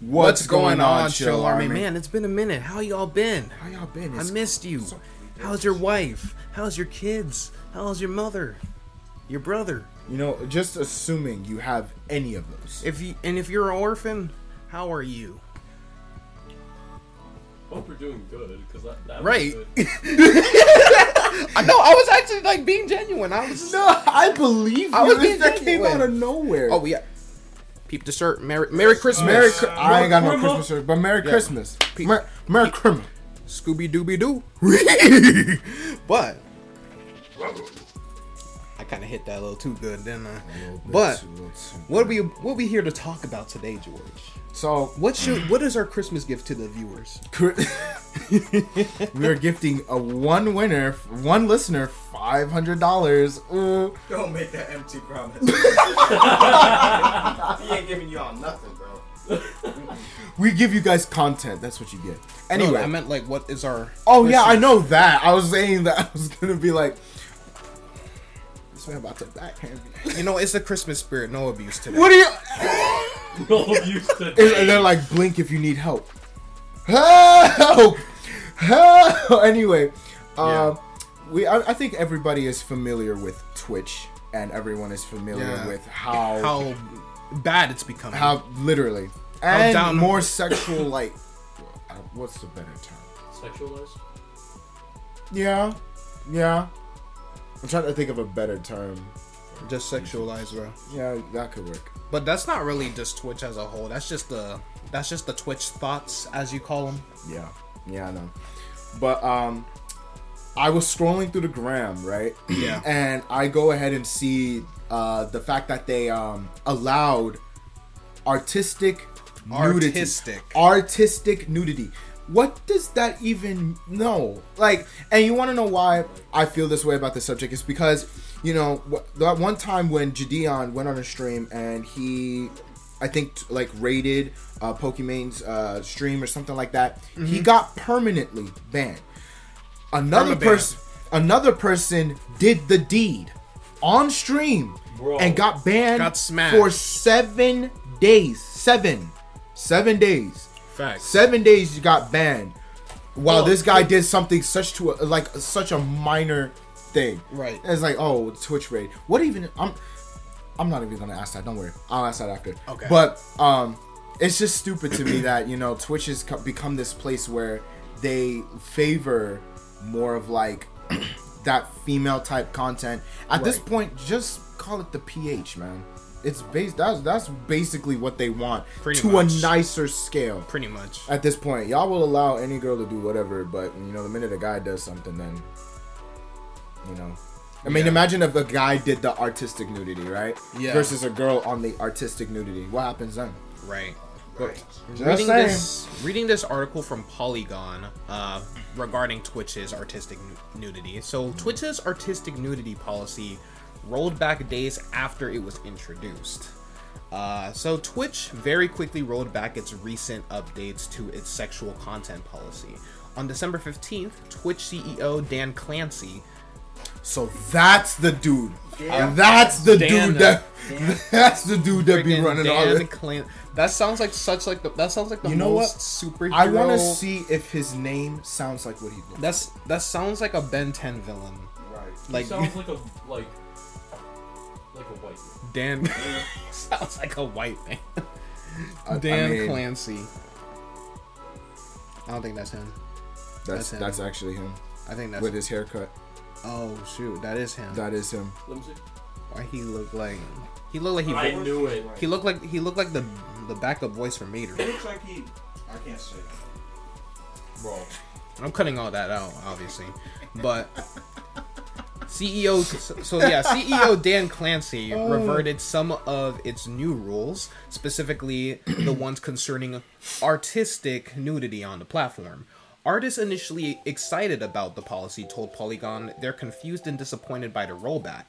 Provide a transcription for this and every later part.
What's, going, on, Chill Army? Man, it's been a minute. How y'all been? How y'all been? I missed you. so- How's your wife? How's your kids? How's your mother? Your brother? You know, just assuming you have any of those. If you and if you're an orphan, how are you? Hope you're doing good, because that, that Right. Was. I know. I was actually like being genuine. I was. No, I believe I you. was being that came out of nowhere. Oh yeah. Peep the shirt. Merry Merry Christmas. Merry I ain't got no Christmas shirt, but Merry Christmas. Mer- Merry Christmas. Scooby Dooby Doo. but I kind of hit that a little too good, didn't I? But what are we what are we here to talk about today, George? So What should what is our Christmas gift to the viewers? we are gifting a one winner, one listener, five hundred dollars. Uh, Don't make that empty promise. We give you guys content. That's what you get. Anyway, No, I meant like what is our oh yeah, I know that. I was saying that I was gonna be like, this man about to backhand me. You know, it's the Christmas spirit. No abuse today. What are you? No use to And and they're like, blink if you need help. Help! Help! Anyway, um, we I, I think everybody is familiar with Twitch, and everyone is familiar Yeah. with how How bad it's becoming. how literally and down- more sexual like what's the better term? sexualized. Yeah, yeah. I'm trying to think of a better term. just sexualized, bro. Yeah, that could work. But that's not really just Twitch as a whole. That's just the that's just the Twitch thoughts, as you call them. Yeah, yeah, I know. But um, I was scrolling through the gram, right? Yeah. and I go ahead and see uh the fact that they um allowed artistic nudity. Artistic. artistic nudity. What does that even know? Like, and you want to know why I feel this way about the subject is because you know that one time when Jadeon went on a stream and he, I think like raided uh, Pokimane's uh, stream or something like that, he got permanently banned. Another person, another person did the deed on stream Bro. and got banned Got for seven days. Seven, seven days. Facts. seven days you got banned. While Well, this guy did something such to a, like such a minor thing. Right. it's like oh twitch raid. What even i'm i'm not even gonna ask that. Don't worry. I'll ask that after. Okay. but um it's just stupid to me that you know twitch has become this place where they favor more of like that female type content. At this point just call it the ph man it's based that's that's basically what they want Pretty to much. a nicer scale Pretty much. at this point, y'all will allow any girl to do whatever, but you know, the minute a guy does something, then you know. I mean, Yeah. imagine if a guy did the artistic nudity, right? Yeah. Versus a girl on the artistic nudity. What happens then? Right. Right. reading saying. this reading this article from Polygon uh, regarding Twitch's artistic nu- nudity. So Twitch's artistic nudity policy rolled back days after it was introduced. Uh, so Twitch very quickly rolled back its recent updates to its sexual content policy. On December 15th, Twitch CEO Dan Clancy So that's the dude. Yeah. That's the Dan, dude that. Dan. That's the dude that be Friggin' running all this. Clan- that sounds like such like the that sounds like the You know what? most superhero. I want to see if his name sounds like what he looks. That's that sounds like a Ben 10 villain. Right. Like sounds like a like like a white. man. Dan sounds like a white man. I- I Dan mean, Clancy. I don't think that's him. That's that's him. that's actually him I think that's with his haircut. Oh shoot, that is him. That is him. Let me see. Why he look like he looked like he I knew it. he looked like he looked like the the backup voice for Mater. It looks like he. I can't say. that. Bro. I'm cutting all that out, obviously. But CEO, so, yeah, CEO Dan Clancy oh. reverted some of its new rules, specifically the ones concerning artistic nudity on the platform. Artists initially excited about the policy told Polygon they're confused and disappointed by the rollback.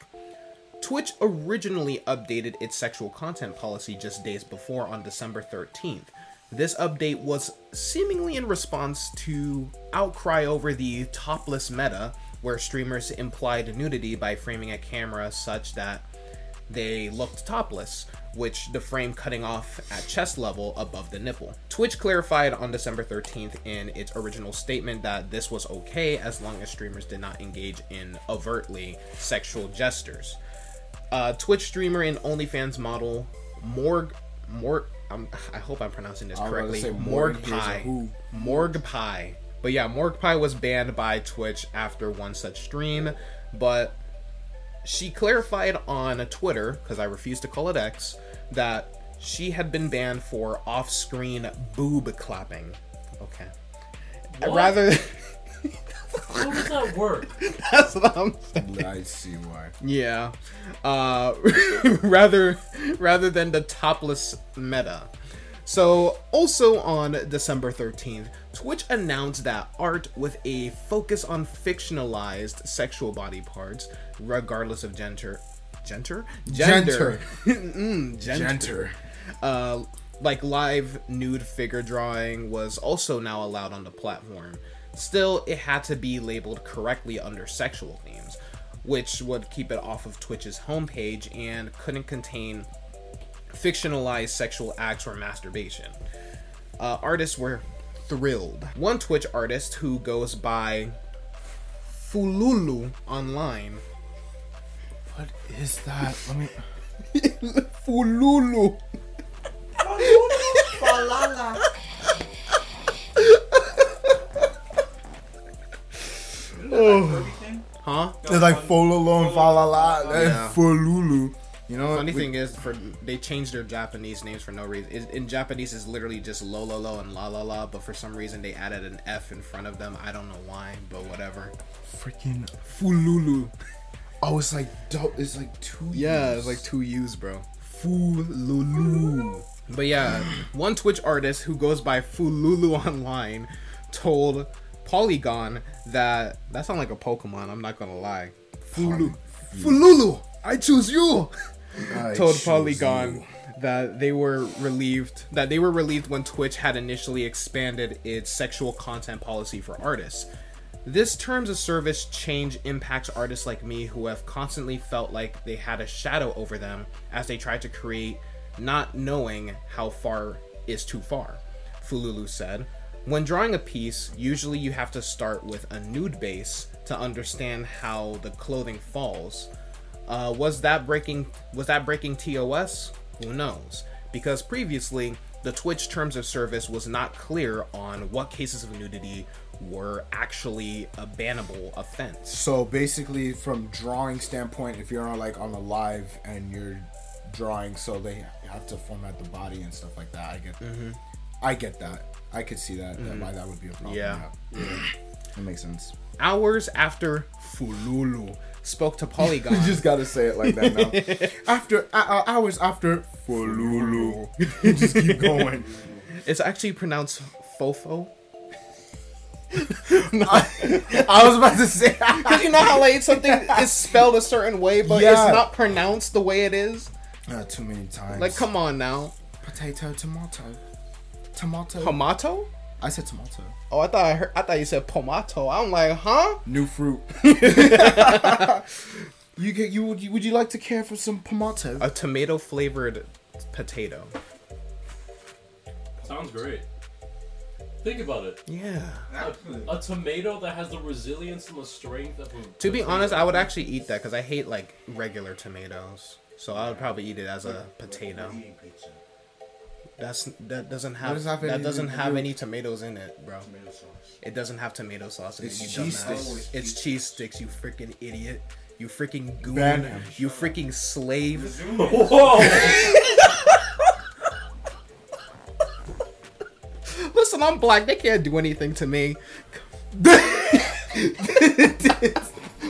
Twitch originally updated its sexual content policy just days before on December 13th. This update was seemingly in response to outcry over the topless meta, where streamers implied nudity by framing a camera such that they looked topless, which the frame cutting off at chest level above the nipple. Twitch clarified on December 13th in its original statement that this was okay as long as streamers did not engage in overtly sexual gestures. Uh, Twitch streamer and OnlyFans model Morg Morg. Um, I hope I'm pronouncing this I was about to correctly. Morg Morg, here's a Pie. Morg Pie. But yeah, Morg Pie was banned by Twitch after one such stream, but she clarified on Twitter, because I refuse to call it X, that she had been banned for off screen boob clapping. Okay. What? Rather, How does that work? that's what I'm saying. I see why. Yeah. Uh, rather rather than the topless meta. So, also on December 13th, Twitch announced that art with a focus on fictionalized sexual body parts, regardless of gender, gender, Gender. Mm, gender. Genter. Uh, like live nude figure drawing was also now allowed on the platform. Still, it had to be labeled correctly under sexual themes, which would keep it off of Twitch's homepage and couldn't contain fictionalized sexual acts or masturbation. Uh, artists were thrilled. One Twitch artist who goes by Fululu online. What is that? Let me. Fululu. Everything? Oh. Huh? It's like Fololo and Falala Yeah. and Fululu. You know what? Funny We- thing is, for they changed their Japanese names for no reason. It, in Japanese, it's literally just lo lo lo and la la la, but for some reason they added an F in front of them. I don't know why, but whatever. freaking. Fululu. Oh, it's like dope. It's like two. Yeah, years. it's like two U's, bro. Fululu. But yeah, one Twitch artist who goes by Fululu online told Polygon that that sounds like a Pokemon. I'm not gonna lie. Fulu. Fululu. I choose you. Told Polygon that they were relieved that they were relieved when Twitch had initially expanded its sexual content policy for artists. This terms of service change impacts artists like me who have constantly felt like they had a shadow over them as they tried to create, not knowing how far is too far. Fululu said, When drawing a piece, usually you have to start with a nude base to understand how the clothing falls. Uh, was that breaking was that breaking TOS? Who knows? Because previously the Twitch terms of service was not clear on what cases of nudity were actually a bannable offense. So basically, from drawing standpoint, if you're on like on a live and you're drawing, so they have to format the body and stuff like that. I get, I get that. I could see that, that why that would be a problem. Yeah. yeah. that makes sense. Hours after Fululu spoke to Polygon, You just gotta say it like that now. after uh, uh, hours after Fululu, you just keep going. it's actually pronounced Fofo. I was about to say. Because you know how like something is spelled a certain way, but Yeah. it's not pronounced the way it is. Uh, too many times. Like, come on now, potato, tomato, tomato. Pomato? I said tomato. Oh, I thought I heard. I thought you said pomato. I'm like, huh? New fruit. you get you would you, would you like to care for some tomato? A tomato flavored potato. Sounds great. Think about it. Yeah. A tomato that has the resilience and the strength of a. To be honest, I would actually eat that because I hate like regular tomatoes. So I would probably eat it as a potato. Eating pizza. That's that doesn't have does that have that doesn't have any tomatoes in it, bro. Tomato sauce. It doesn't have tomato sauce in It's it. You cheese dumbass. sticks. It's cheese sticks. You freaking idiot. You freaking goon. Ban him. You freaking slave. Whoa! Listen, I'm black. They can't do anything to me.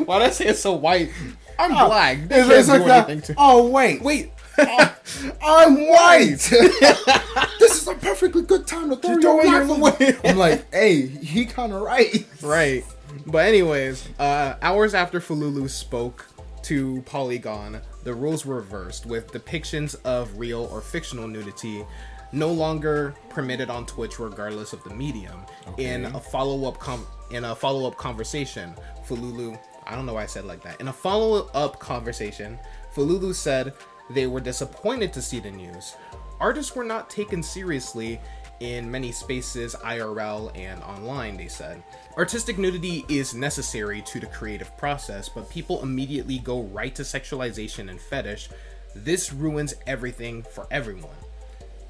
Why did I say it's so white? I'm oh, black. They It's, can't it's do like that. anything to Oh wait, Wait. I'm white. this is a perfectly good time to throw your throw your life away. I'm like, hey, he kind of right. right. But anyways, uh, hours after Fululu spoke to Polygon, the rules were reversed with depictions of real or fictional nudity no longer permitted on Twitch regardless of the medium. In a follow-up com- in a follow-up conversation, Fululu I don't know why I said like that. In a follow-up conversation, Fululu said they were disappointed to see the news. Artists were not taken seriously in many spaces, IRL and online, they said. Artistic nudity is necessary to the creative process, but people immediately go right to sexualization and fetish. This ruins everything for everyone.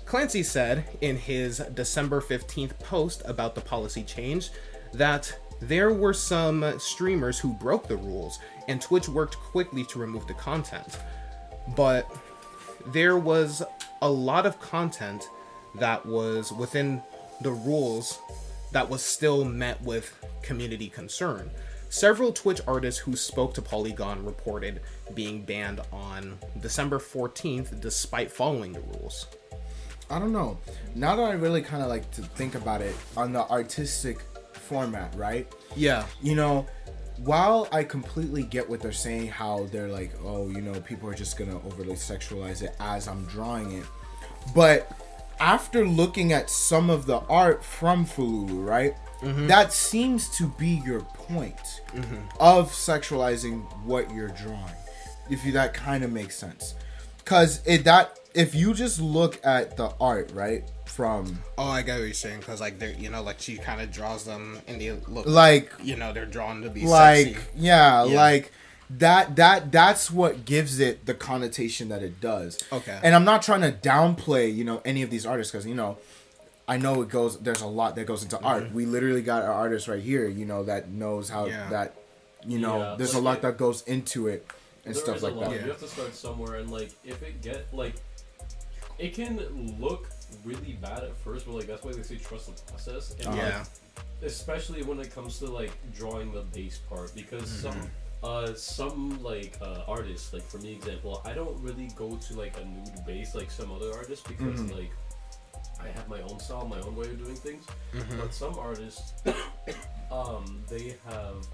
Clancy said in his December 15th post about the policy change that there were some streamers who broke the rules, and Twitch worked quickly to remove the content. But there was a lot of content that was within the rules that was still met with community concern. Several Twitch artists who spoke to Polygon reported being banned on December 14th despite following the rules. I don't know. Now that I really kind of like to think about it on the artistic format, right? Yeah. You know, while I completely get what they're saying, how they're like, oh, you know, people are just gonna overly sexualize it as I'm drawing it, but after looking at some of the art from Fululu, right? Mm-hmm. That seems to be your point mm-hmm. of sexualizing what you're drawing. If you that kind of makes sense. Cause it that if you just look at the art, right? From Oh, I get what you're saying because like they're you know like she kind of draws them and they look like you know they're drawn to be like sexy. yeah, Yeah. like that that that's what gives it the connotation that it does Okay. and i'm not trying to downplay you know any of these artists because you know i know it goes there's a lot that goes into art we literally got our artist right here you know that knows how Mm-hmm. Yeah. that you know Yeah, there's a lot it- that goes into it and There stuff a like lot. that Yeah. You have to start somewhere, and like if it get like, it can look really bad at first, but like that's why they say trust the process. And, like, Yeah. especially when it comes to like drawing the base part because Mm-hmm. some uh some like uh artists like for me example i don't really go to like a nude base like some other artists because Mm-hmm. like i have my own style my own way of doing things Mm-hmm. but some artists um they have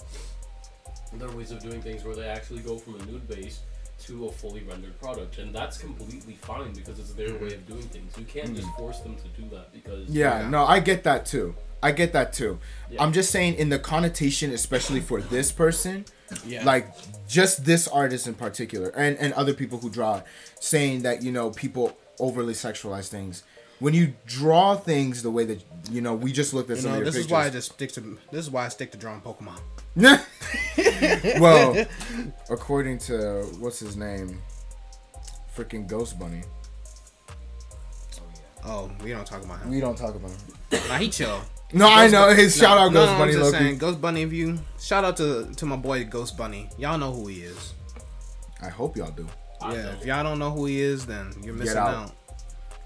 their ways of doing things where they actually go from a nude base to a fully rendered product and that's completely fine because it's their way of doing things you can't just mm-hmm. force them to do that because yeah, Yeah. no i get that too i get that too Yeah. i'm just saying in the connotation especially for this person Yeah. like just this artist in particular and and other people who draw saying that you know people overly sexualize things when you draw things the way that you know we just looked at you some know, of your this is why I just stick to this is why I stick to drawing Pokemon. well according to what's his name freaking ghost bunny oh, oh, we don't talk about him. we don't talk about him Nah, he chill. no i know his No, shout out ghost no, I'm bunny just Loki. saying, Ghost Bunny, if you shout out to to my boy Ghost Bunny, y'all know who he is. i hope y'all do I yeah, know. if y'all don't know who he is, then you're missing out. out.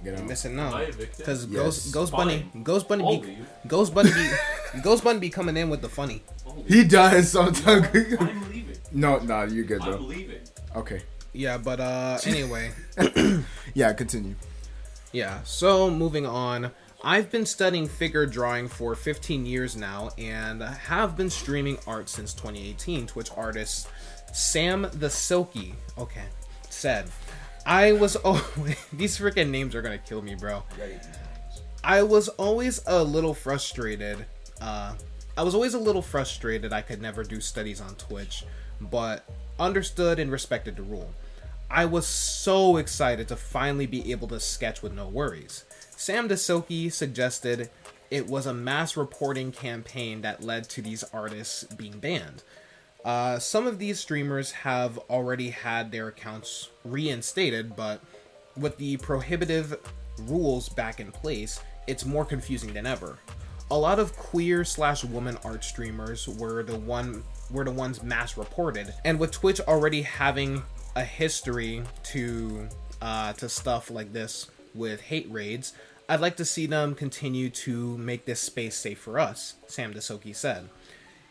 Get You're out missing Am I out. evicted? Because Yes. Ghost Ghost Bunny Fine. Ghost Bunny I'll be leave. Ghost Bunny be Ghost Bunny be coming in with the funny. I'll he does sometimes I'm leaving. no no you're good I'm though leaving. okay Yeah, but uh anyway. yeah continue Yeah, so moving on. I've been studying figure drawing for 15 years now and have been streaming art since 2018. Twitch artist Sam the Silky, okay, said, I was oh these freaking names are gonna kill me, bro. I was always a little frustrated. Uh, I was always a little frustrated I could never do studies on Twitch, but understood and respected the rule. I was so excited to finally be able to sketch with no worries. Sam DeSilke suggested it was a mass reporting campaign that led to these artists being banned. Uh, some of these streamers have already had their accounts reinstated, but with the prohibitive rules back in place, it's more confusing than ever. A lot of queer slash woman art streamers were the one were the ones mass reported, and with Twitch already having a history to uh, to stuff like this with hate raids, I'd like to see them continue to make this space safe for us. Sam DeSoki said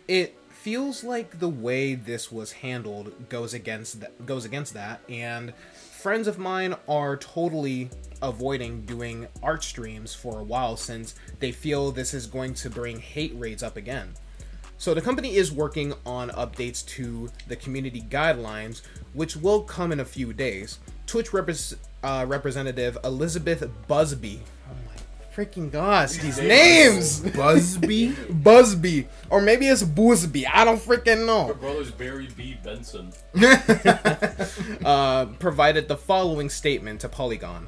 it feels like the way this was handled goes against th- goes against that and friends of mine are totally avoiding doing art streams for a while since they feel this is going to bring hate rates up again so the company is working on updates to the community guidelines, which will come in a few days. Twitch uh, representative Elizabeth Busby, freaking gosh, these names. Busby. Busby, or maybe it's Boosby. I don't freaking Her know. brother's Barry B. Benson. Uh, provided the following statement to Polygon.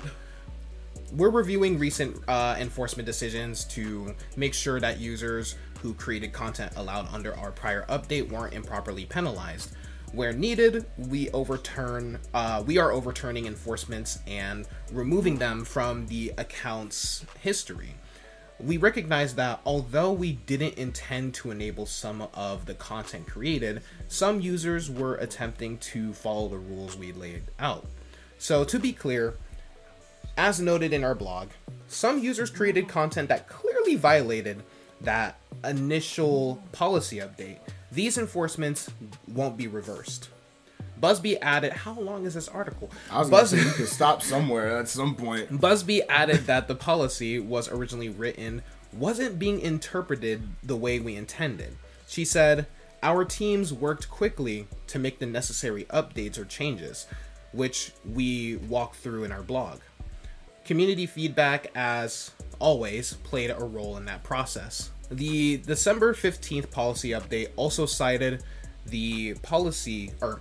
We're reviewing recent uh, enforcement decisions to make sure that users who created content allowed under our prior update weren't improperly penalized. Where needed, we overturn. Uh, we are overturning enforcements and removing them from the account's history. We recognize that although we didn't intend to enable some of the content created, some users were attempting to follow the rules we laid out. So, to be clear, as noted in our blog, some users created content that clearly violated that initial policy update. These enforcements won't be reversed. Busby added, How long is this article? I was gonna say you could stop somewhere at some point. Busby added that the policy was originally written wasn't being interpreted the way we intended. She said, Our teams worked quickly to make the necessary updates or changes, which we walk through in our blog. Community feedback, as always, played a role in that process. The December 15th policy update also cited the policy, or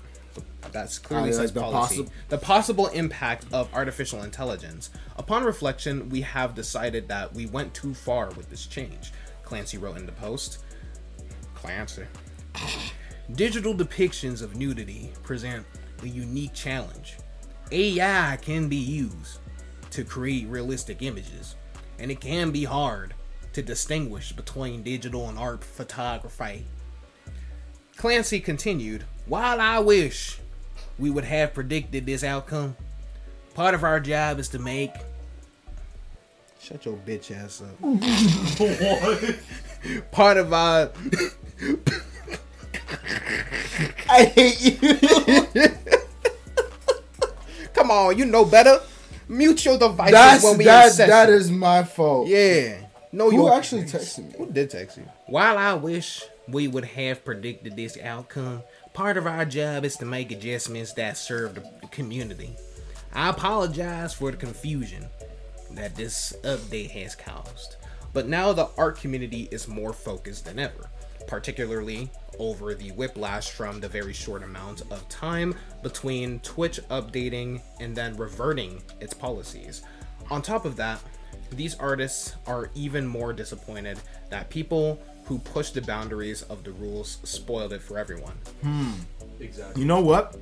that's clearly Ah, says the policy, possi- the possible impact of artificial intelligence. Upon reflection, we have decided that we went too far with this change. Clancy wrote in the post. Clancy. Digital depictions of nudity present a unique challenge. AI can be used to create realistic images, and it can be hard to distinguish between digital and art photography. Clancy continued, While I wish we would have predicted this outcome, part of our job is to make. Shut your bitch ass up. what? Part of our. I hate you. Come on, you know better. Mute your devices That's when we in that. That is my fault. Yeah. No, Who you actually texted me? Who did text you? While I wish we would have predicted this outcome, part of our job is to make adjustments that serve the community. I apologize for the confusion that this update has caused. But now the art community is more focused than ever, particularly over the whiplash from the very short amount of time between Twitch updating and then reverting its policies. On top of that, these artists are even more disappointed that people who push the boundaries of the rules spoiled it for everyone. Hmm. Exactly. You know what?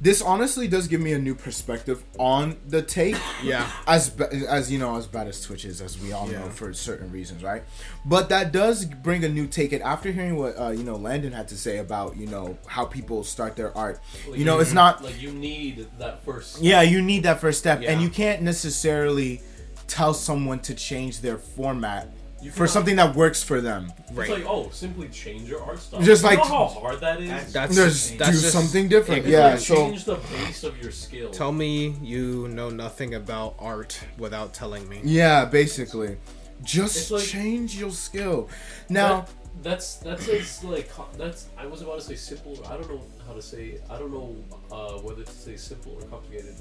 This honestly does give me a new perspective on the take. Yeah. As as you know, as bad as Twitch is, as we all know for certain reasons, right? But that does bring a new take. And after hearing what uh, you know Landon had to say about you know how people start their art, Like, you know, it's not like you need that first. Yeah, you need that first step, Yeah. and you can't necessarily tell someone to change their format You for something that works for them. Right. It's like, oh, simply change your art style. Just you like- know how hard that is. That's Just that's do just- something different. It's Yeah, like so change the base of your skill. Tell me you know nothing about art without telling me. yeah, basically, just like- change your skill. Now, That- that's that's as like that's I was about to say simple. I don't know how to say. I don't know uh, whether to say simple or complicated,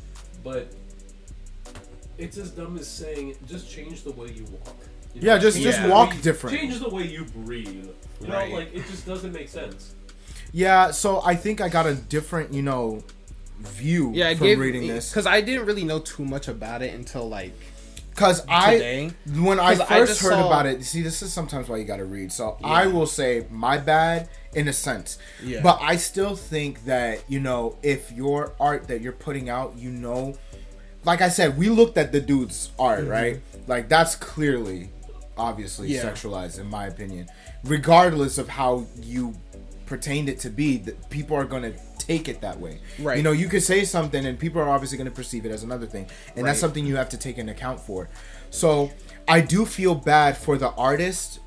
but it's as dumb as saying just change the way you walk. You Yeah, just- just the walk way- different. Change the way you breathe. You Right. know, like it just doesn't make sense. yeah, so I think I got a different, you know, view Yeah, I from gave reading this because I didn't really know too much about it until like because I today. when I 'Cause I first just heard saw- about it. See, this is sometimes why you got to read. So Yeah. I will say my bad in a sense. Yeah. But I still think that you know if your art that you're putting out, you know, like I said, we looked at the dude's art, right? Like that's clearly, obviously Mm-hmm. Yeah. sexualized in my opinion. Regardless of how you pertained it to be, that people are gonna take it that way. Right. You know, you could say something and people are obviously gonna perceive it as another thing, and that's something you have to take into account for. So I do feel bad for the artist.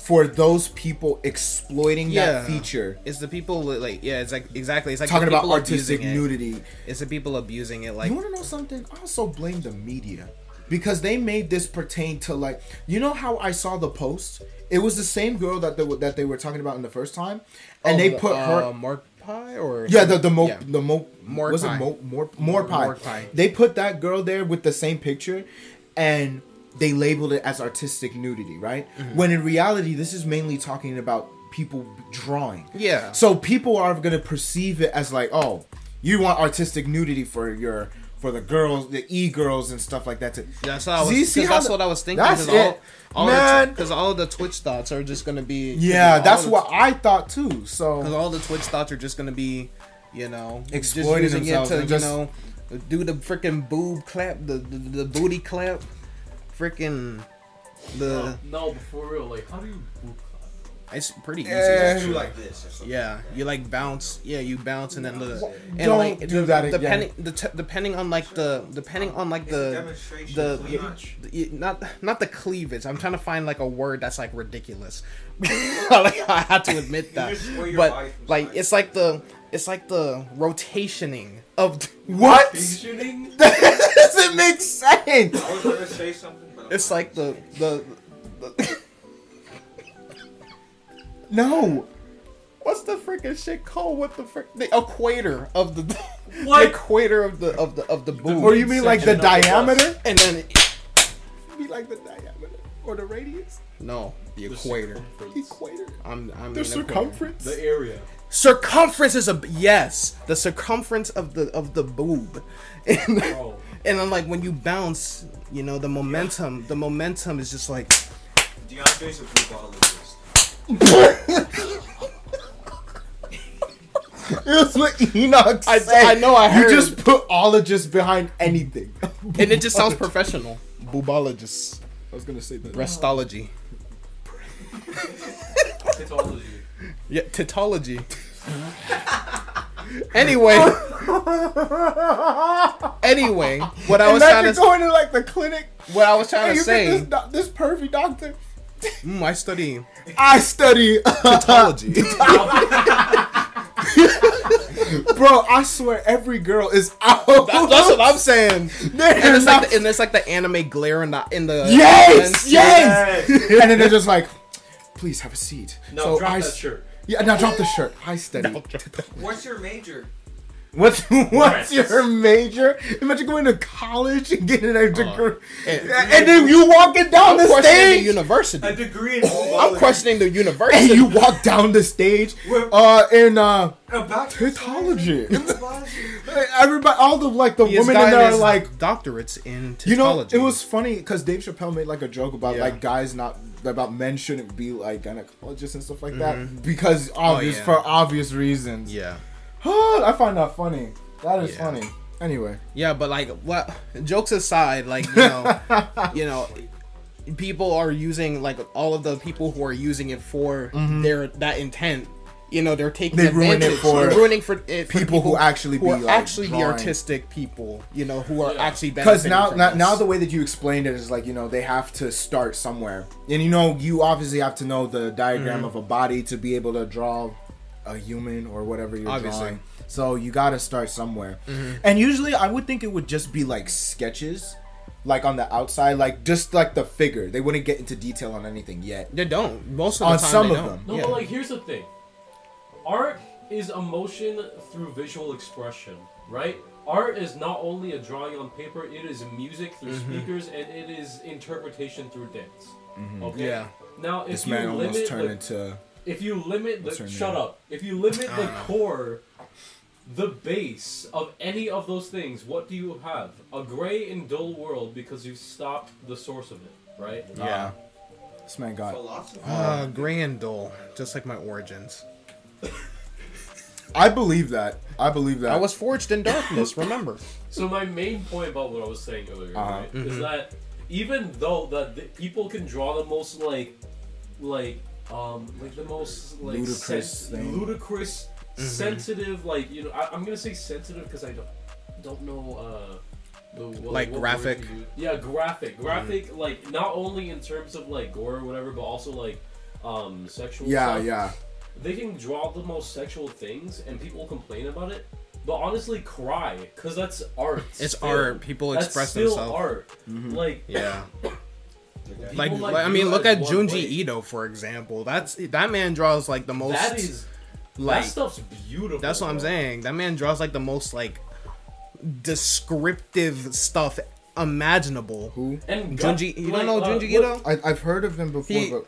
For those people exploiting Yeah. that feature, It's the people like yeah, it's like exactly. It's like talking about artistic abusing it. nudity. It's the people abusing it. Like you want to know something? I also blame the media because they made this pertain to like you know how I saw the post. It was the same girl that they, were- that they were talking about in the first time, and oh, they put uh, her. Mark Pie or Yeah, the the mo Yeah. the mo More was pie. it mo more. More pie. They put that girl there with the same picture, and they labeled it as artistic nudity, right? Mm-hmm. When in reality, this is mainly talking about people drawing. Yeah. So people are gonna perceive it as like, oh, you want artistic nudity for your for the girls, the e girls and stuff like that. To, That's what I was. See- see how that's the- what I was thinking. that's Because all, it. all Man. because all of the Twitch thoughts are just gonna be. yeah, all that's the- what I thought too. So Because all the Twitch thoughts are just gonna be, you know, Exploiting just using themselves it to, you just- know, do the freaking boob clap, the, the the booty clap, freaking the. No, but for real, like, how do you boot clap? It's pretty easy. Eh. Do like this or something. Yeah, you like bounce. Yeah, you bounce and then the and Don't like do the- that again. depending the t- depending on like the depending on like It's a the the, the- not not the cleavage. I'm trying to find like a word that's like ridiculous. like I had to admit that, just wear your but like it's like the it's like the rotationing of what? Shooting? That doesn't make sense. I was gonna say something, but I'm it's like the the, the No. what's the freaking shit called? What the frick? The equator of the What? the equator of the of the of the boob. Or oh, you mean like the Section of the diameter? and then You mean like the diameter or the radius? no the The equator. Equator. I'm I'm The in equator. circumference. The area. circumference is a yes the circumference of the of the boob and, Bro. And then like when you bounce you know the momentum the momentum is just like Deondre's a blue ballist. It was what Enoch I- said. I know, I heard. You just put ologist behind anything. and it just sounds professional boobologist I was gonna say that. breastology Titology. yeah titology anyway anyway what i was trying to going to like the clinic. what i was trying to say think this, doc- this pervy doctor? mm, i study I study, pathology. bro. I swear, every girl is out. That- that's what i'm saying They're and it's not- like the, and it's like the anime glare in the in the Yes, lens. yes. and then they're just like, please have a seat. No, So drop I that s- shirt. Yeah, now drop the shirt. I study. What's your major? What's what's your major? Imagine going to college and getting a degree, and- and then you walking down I'm the questioning the stage, university. A degree in I'm questioning the university. and university. you walk down the stage, With- uh, in uh, about Titology. everybody, all the like the He has women in gotten there are his like, doctorates in you know, it was funny because Dave Chappelle made like a joke about Yeah. like guys not about men shouldn't be like gynecologists and stuff like that mm-hmm. because oh, obvious Oh, yeah. for obvious reasons. yeah, I find that funny. That is Yeah. funny. Anyway, yeah, but like, what? Jokes aside, like you know, you know, people are using like all of the people who are using it for mm-hmm. their that intent. You know, they're taking. They ruin it advantage. for They're ruining for it for people who actually who be, are like, actually the artistic people. You know, who are Yeah. actually because now, from now this. now the way that you explained it is like you know they have to start somewhere and you know you obviously have to know the diagram Mm-hmm. of a body to be able to draw a human or whatever you're Obviously. drawing so you got to start somewhere Mm-hmm. and usually i would think it would just be like sketches like on the outside like just like the figure they wouldn't get into detail on anything yet they don't. Most of the On time, some they of don't. them. No, Yeah. but like here's the thing. Art is emotion through visual expression, right? Art is not only a drawing on paper, it is music through Mm-hmm. speakers and it is interpretation through dance. Okay? Yeah. Now if this you man almost limit turned the, into if you limit the shut name? up. If you limit the core the base of any of those things, what do you have? A gray and dull world because you've stopped the source of it, right? Yeah. this man got Philosophy. Uh, gray and dull, just like my origins. I believe that i believe that I was forged in darkness. Remember? So my main point about what I was saying earlier Uh-huh. right, is that even though that the, people can draw the most like, like, um, like the most like Ludicrous sen- ludicrous, Mm-hmm. sensitive, like you know, I, I'm gonna say sensitive because I don't don't know. Uh, the, what, Like what graphic? word to use. Yeah, graphic, graphic. Like not only in terms of like gore or whatever, but also like um sexual. yeah stuff yeah they can draw the most sexual things and people complain about it but honestly cry because that's art It's still. art. People that's express still themselves. art Mm-hmm. like Yeah. people Like, I mean, look at Junji way. Ito for example. That's that man draws like the most. that is like that stuff's beautiful that's what I'm saying. That man draws like the most like descriptive stuff imaginable. Who? And Junji, you like, don't know uh, Junji Ito? I, I've heard of him before, He- but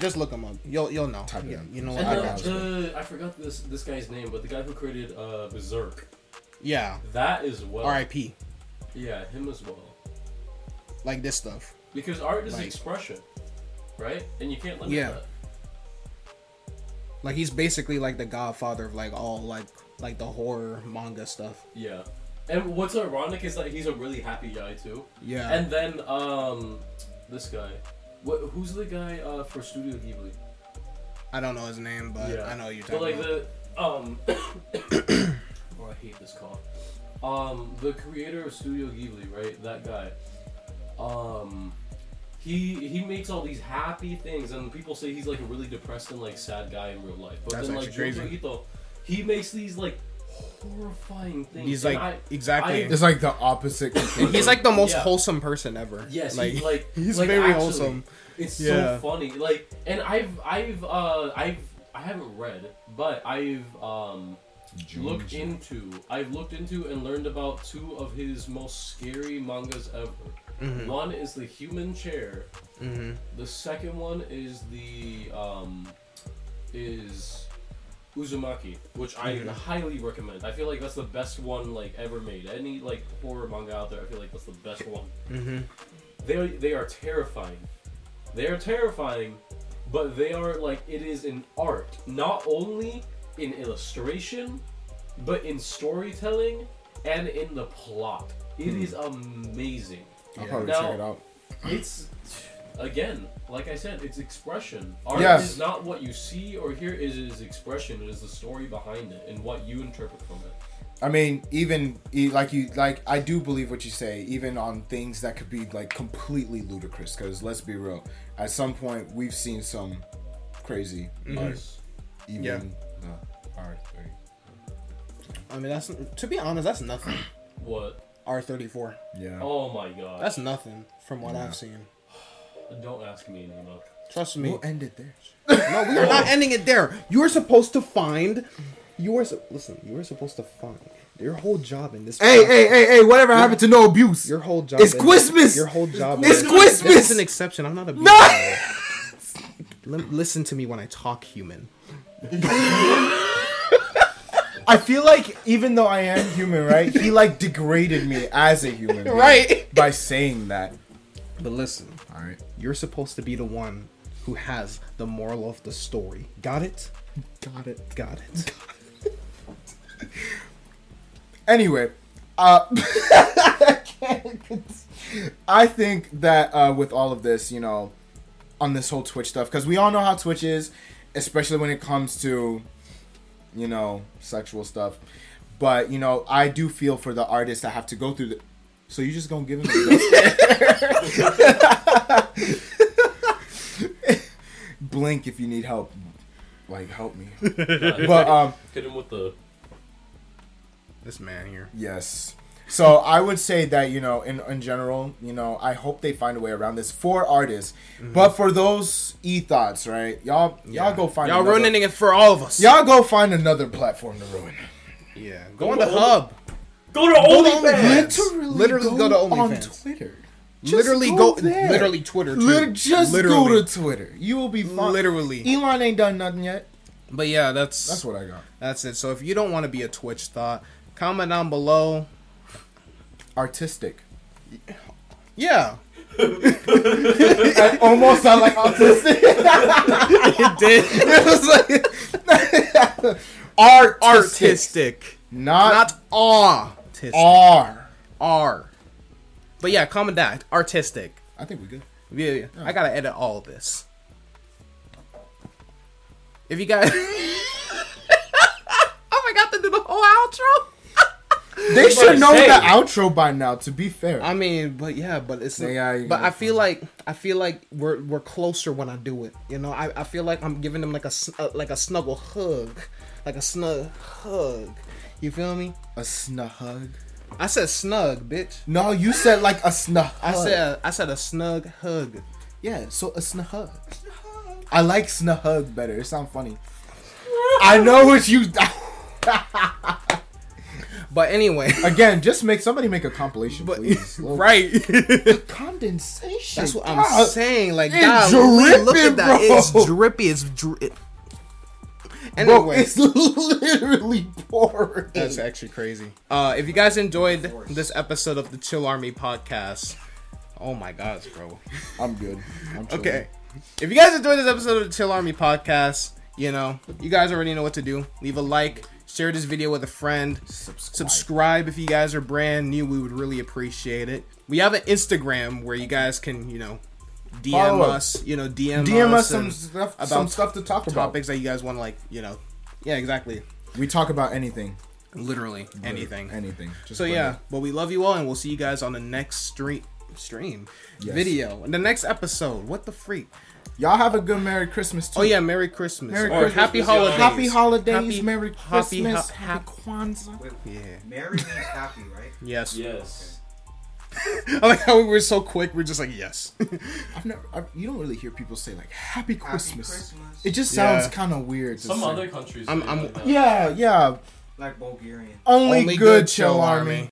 Just look him up. You'll you'll know. Type Yeah, you know what? I the, got the, I forgot this this guy's name, but the guy who created uh, Berserk, Yeah. That is well. R.I.P. Yeah, him as well. Like this stuff. Because art is Like- expression, right? And you can't limit Yeah. that. Like he's basically like the godfather of like all like like the horror manga stuff. Yeah. And what's ironic is that he's a really happy guy too. Yeah. And then um, this guy, what? Who's the guy uh, for Studio Ghibli? I don't know his name, but yeah, I know you're But talking like about. the um, oh I hate this call. Um, the creator of Studio Ghibli, right? That guy. Um, he he makes all these happy things, and people say he's like a really depressed and like sad guy in real life. But That's then like Junji. Ito, he makes these like horrifying things. He's and like I- exactly. I- it's like the opposite. he's like the most Yeah. wholesome person ever. Yes, like, he, like he's like, very actually, wholesome. It's Yeah. so funny. Like, and I've I've uh I've I haven't read, but I've um looked into I've looked into and learned about two of his most scary mangas ever. Mhm. One is the Human Chair. Mhm. The second one is the um is Uzumaki, which I Mhm. highly recommend. I feel like that's the best one like ever made. Any like horror manga out there, I feel like that's the best one Mhm. they they are terrifying. They are terrifying, but they are like it is an art, not only in illustration, but in storytelling and in the plot. It is amazing. I'll probably Now- check it out. It's again, like I said, it's expression. Art Yes. is not what you see or hear; it is expression. It is the story behind it and what you interpret from it. I mean, even e- like you, like I do believe what you say, even on things that could be like completely ludicrous. Because let's be real, at some point we've seen some crazy mm-hmm. art, even Yeah. the art. I mean, that's to be honest, that's nothing. What? R thirty four. Yeah. Oh my god! That's nothing from what Yeah. I've seen. Don't ask me anymore. Trust me. We'll end it there. No, we are not ending it there. You are supposed to find. You are su- listen. You are supposed to find your whole job in this. Hey, hey, hey, hey! Whatever happened to no abuse? Your whole job. It's in- Christmas! Your whole job. It's Christmas! This is an exception. I'm not a. No! Li- listen to me when I talk, human. I feel like even though I am human, right? He like degraded me as a human, being Right. By saying that. But listen, All right. you're supposed to be the one who has the moral of the story. Got it? Got it. Got it. Anyway, uh, I think that uh, with all of this, you know, on this whole Twitch stuff, because we all know how Twitch is, especially when it comes to, you know, sexual stuff. But you know, I do feel for the artists that have to go through the. So you just gonna give him the blink if you need help. Like help me. But um. Hit him with the. This man here. Yes. So I would say that you know, in in general, you know, I hope they find a way around this for artists, but for those e thoughts, right? Y'all, y'all go find Y'all another, ruining it for all of us. Y'all go find another platform to ruin. Yeah. Go on the hub. Go to Go to OnlyFans. OnlyFans. Literally go to on OnlyFans. Twitter. Just literally go go. there. Literally Twitter too. Lit- just literally. go to Twitter. You will be fine. Literally. Elon ain't done nothing yet. But yeah, that's That's what I got. that's it. So if you don't want to be a Twitch thought, comment down below. Artistic. Yeah. I almost sound like autistic. it did. it was like artistic, Artistic. not, Not autistic. R. R. But yeah, comment that. Artistic. I think we good. Yeah, yeah. I gotta edit all of this. If you guys, oh, my god, to do the whole outro. They should know say. the outro by now. To be fair, I mean, but yeah, but it's Yeah, you but I feel like I feel like we're we're closer when I do it. You know, I, I feel like I'm giving them like a s- uh, like a snuggle hug, like a snug hug. You feel me? a snug. Hug. I said snug, bitch. No, you said like a snug. I said I said a snug hug. yeah. So a snug. Hug. I like snug hug better. It sounds funny. I know what you. But anyway, Again, just make somebody make a compilation, but please. Right. The condensation. That's what I'm saying. Like, It's God, look at that. bro. It's drippy. It's dri- it- Bro, it's literally pouring. That's actually crazy. Uh, if you guys enjoyed this episode of the Chill Army podcast, oh my gosh, bro. I'm good. I'm. Okay. If you guys enjoyed this episode of the Chill Army podcast, you know, you guys already know what to do. Leave a like, share this video with a friend, Subscribe. subscribe if you guys are brand new. We would really appreciate it. We have an Instagram where you guys can, you know, DM Follow oh. us, you know, DM, DM us and some stuff, about some stuff to talk about. topics that you guys want to like, you know. Yeah, exactly. We talk about anything, Literally anything. anything. Just So yeah, it. but we love you all, and we'll see you guys on the next stream, stream, Yes. video, the next episode. What the freak? y'all have a good Merry Christmas too. Oh yeah, Merry Christmas Merry or Christmas, Happy. Holidays. Happy holidays, Happy- Merry happy- Christmas, ha- Happy Kwanzaa. Wait, Yeah. Merry means happy, right? Yes. Yes. I like how we were so quick. We're just like yes. I've never. I, you don't really hear people say like Happy Happy Christmas. Christmas. It just sounds Yeah. kind of weird. To Some say. other countries. I'm- I'm- like. Yeah, yeah. like Bulgarian. Only, Only good, chill army.